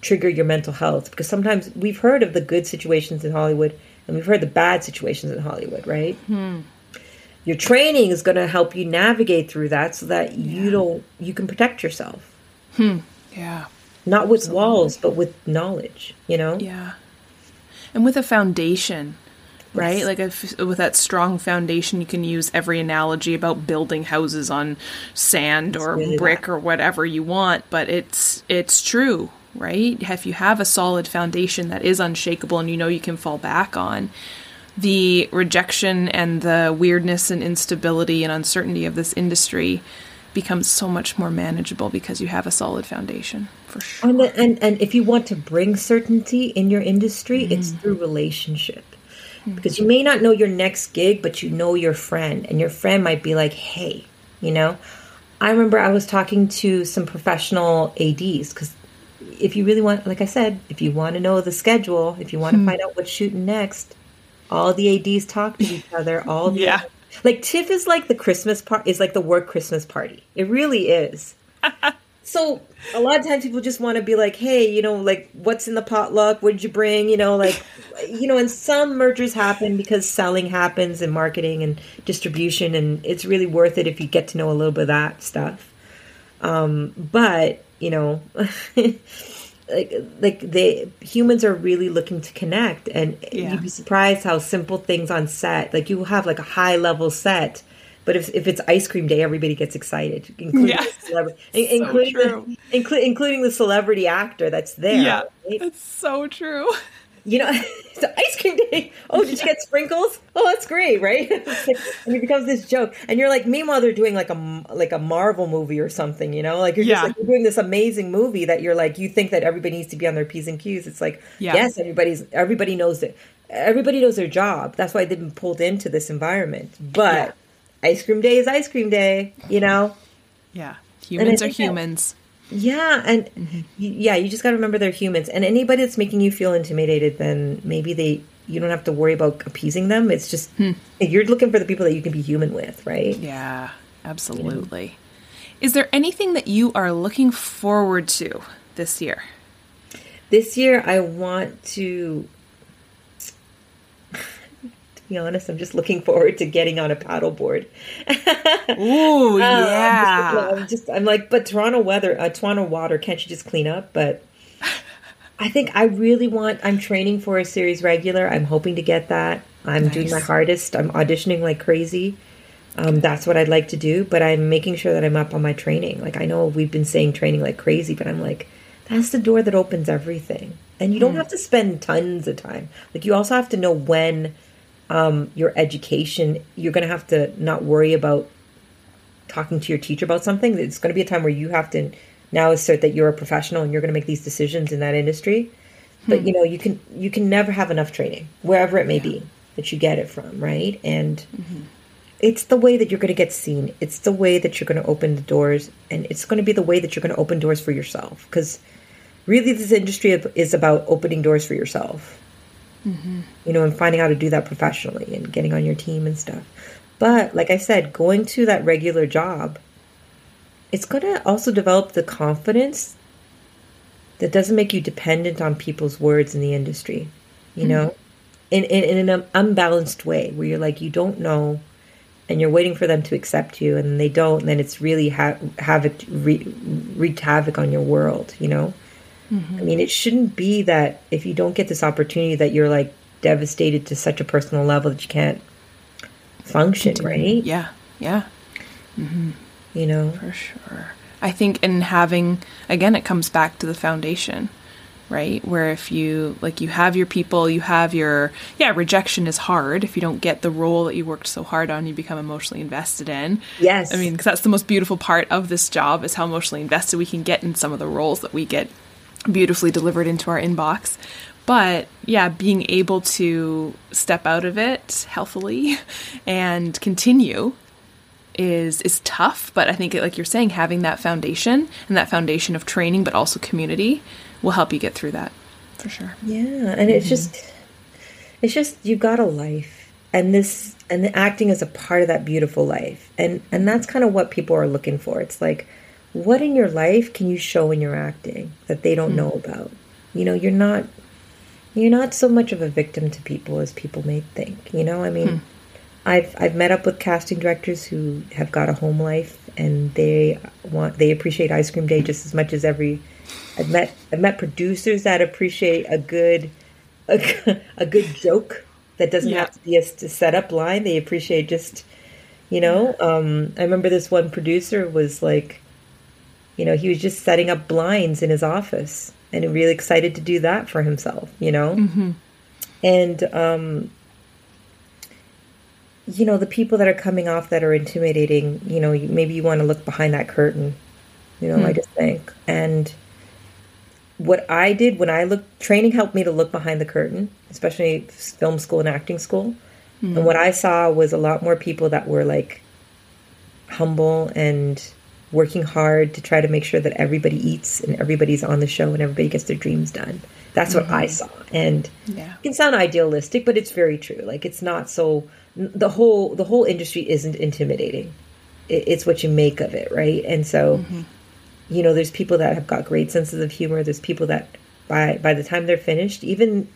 [SPEAKER 2] trigger your mental health. Because sometimes we've heard of the good situations in Hollywood and we've heard the bad situations in Hollywood, right? Hmm. Your training is going to help you navigate through that so that yeah. you don't you can protect yourself.
[SPEAKER 1] Hmm. Yeah
[SPEAKER 2] not with Absolutely. walls but with knowledge you know?
[SPEAKER 1] Yeah. And with a foundation right? Like if, with that strong foundation you can use every analogy about building houses on sand it's or really brick that. or whatever you want but it's it's true right? If you have a solid foundation that is unshakable and you know you can fall back on the rejection and the weirdness and instability and uncertainty of this industry becomes so much more manageable because you have a solid foundation for sure.
[SPEAKER 2] And, and, and if you want to bring certainty in your industry, mm. it's through relationship. Mm. Because you may not know your next gig, but you know your friend, and your friend might be like, hey, you know. I remember I was talking to some professional ADs because if you really want, like I said, if you want to know the schedule, if you want to hmm. find out what's shooting next, all the ADs talk to each other. All the
[SPEAKER 1] yeah.
[SPEAKER 2] Like TIFF is like the Christmas part is like the work Christmas party. It really is. [laughs] so a lot of times people just want to be like, hey, you know, like what's in the potluck? What did you bring? You know, like you know, and some mergers happen because selling happens and marketing and distribution and it's really worth it if you get to know a little bit of that stuff. Um, but, you know, [laughs] like like they humans are really looking to connect and yeah. you'd be surprised how simple things on set like you have like a high level set but if, if it's ice cream day everybody gets excited including the celebrity so including the, inclu- including the celebrity actor that's there
[SPEAKER 1] yeah right? it's so true [laughs]
[SPEAKER 2] you know, [laughs] it's ice cream day. Oh, did you get sprinkles? Oh, that's great, right? [laughs] and it becomes this joke, and you're like, meanwhile, they're doing like a like a Marvel movie or something, you know, like you're yeah. just like you're doing this amazing movie that you're like, you think that everybody needs to be on their p's and q's. It's like, yeah. yes, everybody's everybody knows it. everybody knows their job. That's why they've been pulled into this environment. But yeah. ice cream day is ice cream day, you know.
[SPEAKER 1] Yeah, humans are humans. That,
[SPEAKER 2] yeah, and mm-hmm. yeah, you just got to remember they're humans. And anybody that's making you feel intimidated, then maybe they you don't have to worry about appeasing them. It's just hmm. you're looking for the people that you can be human with, right?
[SPEAKER 1] Yeah, absolutely. You know? Is there anything that you are looking forward to this year?
[SPEAKER 2] This year, I want to be honest, I'm just looking forward to getting on a paddleboard. [laughs]
[SPEAKER 1] Ooh, um, yeah.
[SPEAKER 2] I'm just, I'm like, but Toronto weather, uh, Toronto water, can't you just clean up? But [laughs] I think I really want. I'm training for a series regular. I'm hoping to get that. I'm nice. doing my hardest. I'm auditioning like crazy. Um, that's what I'd like to do, but I'm making sure that I'm up on my training. Like I know we've been saying training like crazy, but I'm like, that's the door that opens everything. And you don't mm. have to spend tons of time. Like you also have to know when um, your education, you're going to have to not worry about talking to your teacher about something. It's going to be a time where you have to now assert that you're a professional and you're going to make these decisions in that industry. But you know, you can you can never have enough training wherever it may be that you get it from, right? And it's the way that you're going to get seen. It's the way that you're going to open the doors, and it's going to be the way that you're going to open doors for yourself. Because really, this industry is about opening doors for yourself. You know, and finding how to do that professionally and getting on your team and stuff. But like I said, going to that regular job, it's going to also develop the confidence that doesn't make you dependent on people's words in the industry. You mm-hmm. know, in, in in an unbalanced way where you're like you don't know and you're waiting for them to accept you and they don't and then it's really ha- havoc re- wreaked havoc on your world you know i mean it shouldn't be that if you don't get this opportunity that you're like devastated to such a personal level that you can't function right
[SPEAKER 1] Yeah, yeah,
[SPEAKER 2] you know
[SPEAKER 1] for sure. I think in having again, it comes back to the foundation, right? Where if you like, you have your people, you have your yeah. Rejection is hard if you don't get the role that you worked so hard on. You become emotionally invested in.
[SPEAKER 2] Yes.
[SPEAKER 1] I mean, because that's the most beautiful part of this job is how emotionally invested we can get in some of the roles that we get beautifully delivered into our inbox. But yeah, being able to step out of it healthily [laughs] and continue is is tough. But I think, like you're saying, having that foundation and that foundation of training, but also community, will help you get through that for sure.
[SPEAKER 2] Yeah, and it's mm-hmm. just it's just you've got a life and this and the acting is a part of that beautiful life. And and that's kind of what people are looking for. It's like what in your life can you show in your acting that they don't know about? You know, you're not you're not so much of a victim to people as people may think. You know, I mean, I've I've met up with casting directors who have got a home life and they want they appreciate ice cream day just as much as every I've met I've met producers that appreciate a good a, a good joke that doesn't
[SPEAKER 1] Yeah.
[SPEAKER 2] have to be a, a setup line. They appreciate just you know. Um, I remember this one producer was like, you know, he was just setting up blinds in his office and really excited to do that for himself. You know, mm-hmm. and um, you know the people that are coming off that are intimidating. You know, maybe you want to look behind that curtain. You know, I hmm. just think and what I did when I looked, training helped me to look behind the curtain, especially film school and acting school. And hmm. what I saw was a lot more people that were like humble and working hard to try to make sure that everybody eats and everybody's on the show and everybody gets their dreams done. That's what I mm-hmm. saw. And
[SPEAKER 1] Yeah.
[SPEAKER 2] it can sound idealistic, but it's very true. Like it's not so the whole the whole industry isn't intimidating. It, it's what you make of it, right? And so mm-hmm. you know there's people that have got great senses of humor there's people that by by the time they're finished even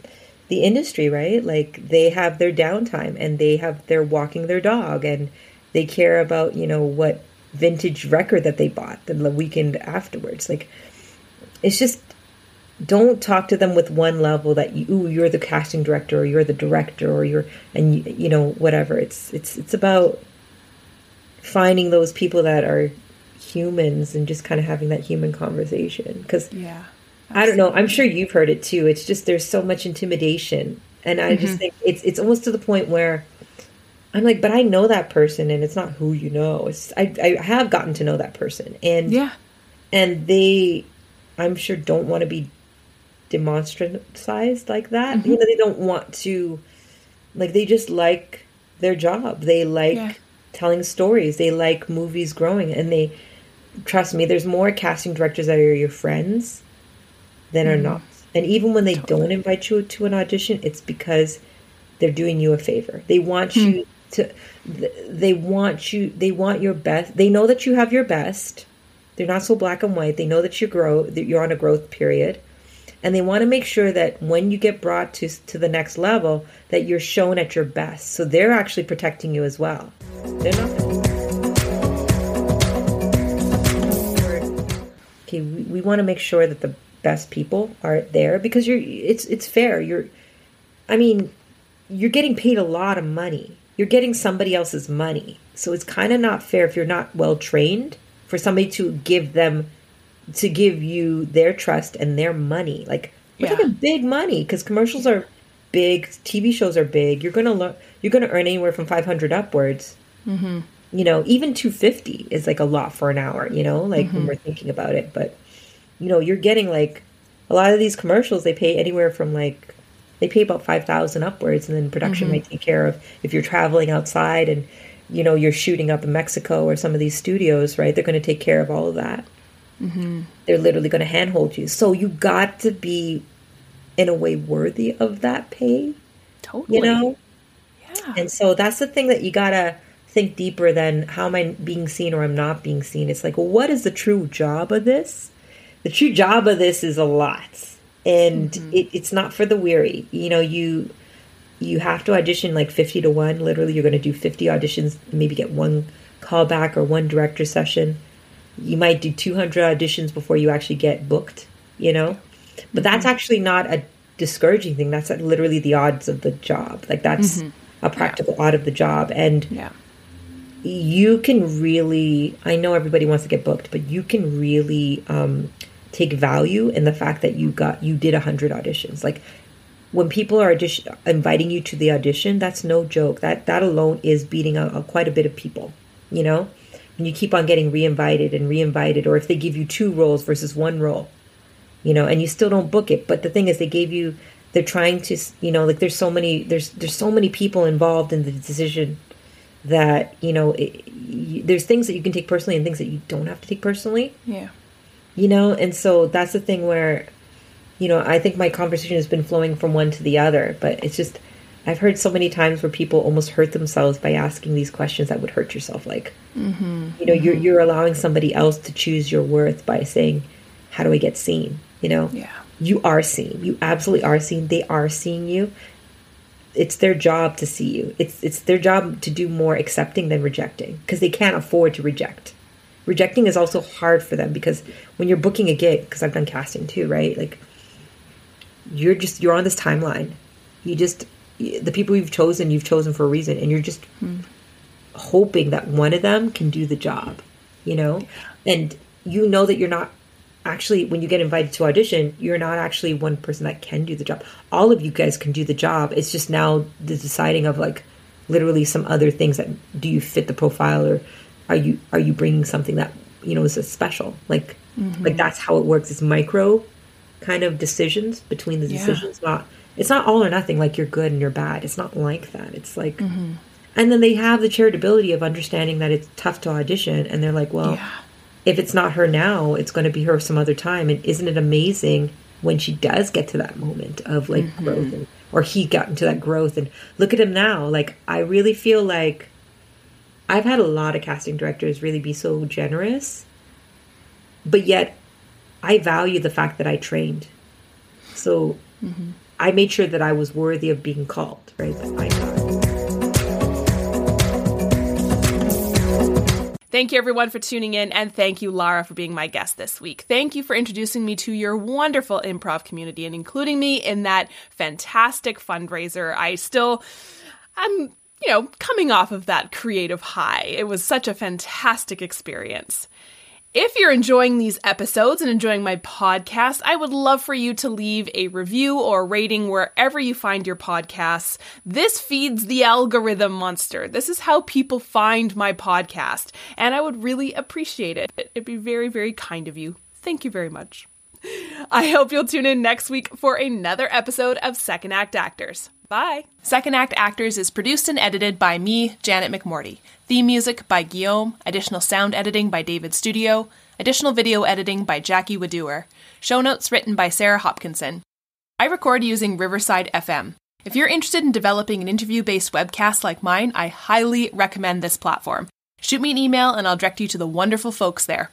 [SPEAKER 2] the industry right like they have their downtime and they have they're walking their dog and they care about you know what vintage record that they bought the weekend afterwards. Like it's just don't talk to them with one level that you ooh, you're the casting director or you're the director or you're and you, you know whatever. It's it's it's about finding those people that are humans and just kind of having that human conversation. Because
[SPEAKER 1] Yeah.
[SPEAKER 2] I don't know. I'm sure you've heard it too. It's just there's so much intimidation. And I just mm-hmm. think it's it's almost to the point where I'm like but I know that person and it's not who you know. It's I I have gotten to know that person and
[SPEAKER 1] Yeah.
[SPEAKER 2] and they i'm sure don't want to be demonstratized like that. Mm-hmm. You know they don't want to like they just like their job. They like
[SPEAKER 1] Yeah.
[SPEAKER 2] telling stories. They like movies growing and they trust me there's more casting directors that are your friends than are mm-hmm. not. And even when they don't invite you to an audition it's because they're doing you a favor. They want hmm. you to they want you they want your best they know that you have your best. They're not so black and white. They know that you grow that you're on a growth period. And they want to make sure that when you get brought to to the next level that you're shown at your best. So they're actually protecting you as well. They're not okay we, we want to make sure that the best people are there because you're it's it's fair. You're i mean you're getting paid a lot of money you're getting somebody else's money. So it's kind of not fair if you're not well trained for somebody to give them to give you their trust and their money. Like we're
[SPEAKER 1] Yeah.
[SPEAKER 2] talking big money because commercials are big tv shows are big. You're gonna learn you're gonna earn anywhere from 500 upwards. Mm-hmm. You know even 250 is like a lot for an hour you know like when mm-hmm. we're thinking about it. But you know, you're getting like a lot of these commercials. They pay anywhere from like they pay about five thousand upwards, and then production mm-hmm. might take care of if you're traveling outside and you know you're shooting up in Mexico or some of these studios, right? They're going to take care of all of that. Mm-hmm. They're literally going to handhold you. So you got to be in a way worthy of that pay.
[SPEAKER 1] Totally.
[SPEAKER 2] You know? Yeah. And so that's the thing that you got to think deeper than how am I being seen or I'm not being seen. It's like, well, what is the true job of this? The true job of this is a lot. And mm-hmm. it, it's not for the weary. You know, you you have to audition like 50 to 1. Literally, you're going to do 50 auditions, maybe get one callback or one director session. You might do 200 auditions before you actually get booked, you know? But that's mm-hmm. actually not a discouraging thing. That's literally the odds of the job. Like that's mm-hmm. a practical yeah. odd of the job. And
[SPEAKER 1] yeah.
[SPEAKER 2] you can really, I know everybody wants to get booked, but you can really um, take value in the fact that you got, you did a hundred auditions. Like when people are audition, inviting you to the audition, that's no joke. That, that alone is beating out quite a bit of people, you know? When you keep on getting re-invited and re-invited, or if they give you two roles versus one role, you know, and you still don't book it. But the thing is, they gave you, they're trying to, you know, like there's so many, there's there's so many people involved in the decision that you know, it, you, there's things that you can take personally and things that you don't have to take personally.
[SPEAKER 1] Yeah.
[SPEAKER 2] You know, and so that's the thing where, you know, I think my conversation has been flowing from one to the other, but it's just. I've heard so many times where people almost hurt themselves by asking these questions that would hurt yourself. Like, mm-hmm. you know, mm-hmm. you're you're allowing somebody else to choose your worth by saying, "How do I get seen?" You know?
[SPEAKER 1] Yeah.
[SPEAKER 2] You are seen. You absolutely are seen. They are seeing you. It's their job to see you. It's it's their job to do more accepting than rejecting because they can't afford to reject. Rejecting is also hard for them because when you're booking a gig, because I've done casting too, right? Like you're just you're on this timeline. You just the people you've chosen, you've chosen for a reason, and you're just hmm. hoping that one of them can do the job, you know, and you know that you're not actually when you get invited to audition you're not actually one person that can do the job all of you guys can do the job it's just now the deciding of like literally some other things that do you fit the profile or are you are you bringing something that you know is a special like mm-hmm. like that's how it works it's micro kind of decisions between the decisions yeah. not it's not all or nothing like you're good and you're bad it's not like that it's like mm-hmm. and then they have the charitability of understanding that it's tough to audition and they're like well yeah if it's not her now, it's going to be her some other time. And isn't it amazing when she does get to that moment of like mm-hmm. growth and, or he got into that growth and look at him now. Like, I really feel like I've had a lot of casting directors really be so generous, but yet I value the fact that I trained. So mm-hmm. I made sure that I was worthy of being called, right?
[SPEAKER 1] Thank you, everyone, for tuning in, and thank you, Lara, for being my guest this week. Thank you for introducing me to your wonderful improv community and including me in that fantastic fundraiser. I still, I'm, you know, coming off of that creative high. It was such a fantastic experience. If you're enjoying these episodes and enjoying my podcast, I would love for you to leave a review or rating wherever you find your podcasts. This feeds the algorithm monster. This is how people find my podcast, and I would really appreciate it. It'd be very, very kind of you. Thank you very much. [laughs] I hope you'll tune in next week for another episode of Second Act Actors. Bye. Second Act Actors is produced and edited by me, Janet McMorty. Theme music by Guillaume, additional sound editing by David Studio, additional video editing by Jackie Wadoer, show notes written by Sarah Hopkinson. I record using Riverside FM. If you're interested in developing an interview based webcast like mine, I highly recommend this platform. Shoot me an email and I'll direct you to the wonderful folks there.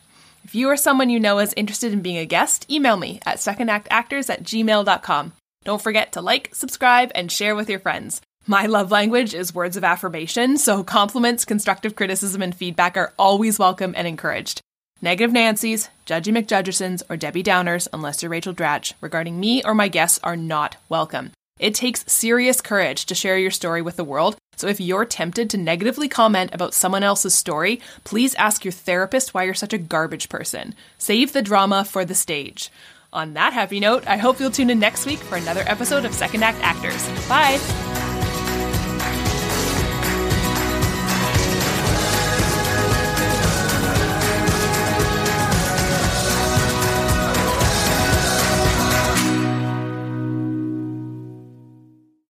[SPEAKER 1] If you or someone you know is interested in being a guest, email me at secondactactors at gmail.com. Don't forget to like, subscribe, and share with your friends. My love language is words of affirmation, so compliments, constructive criticism, and feedback are always welcome and encouraged. Negative Nancy's, Judgy McJudgersons, or Debbie Downers, unless you're Rachel Dratch, regarding me or my guests are not welcome. It takes serious courage to share your story with the world, so if you're tempted to negatively comment about someone else's story, please ask your therapist why you're such a garbage person. Save the drama for the stage. On that happy note, I hope you'll tune in next week for another episode of Second Act Actors. Bye!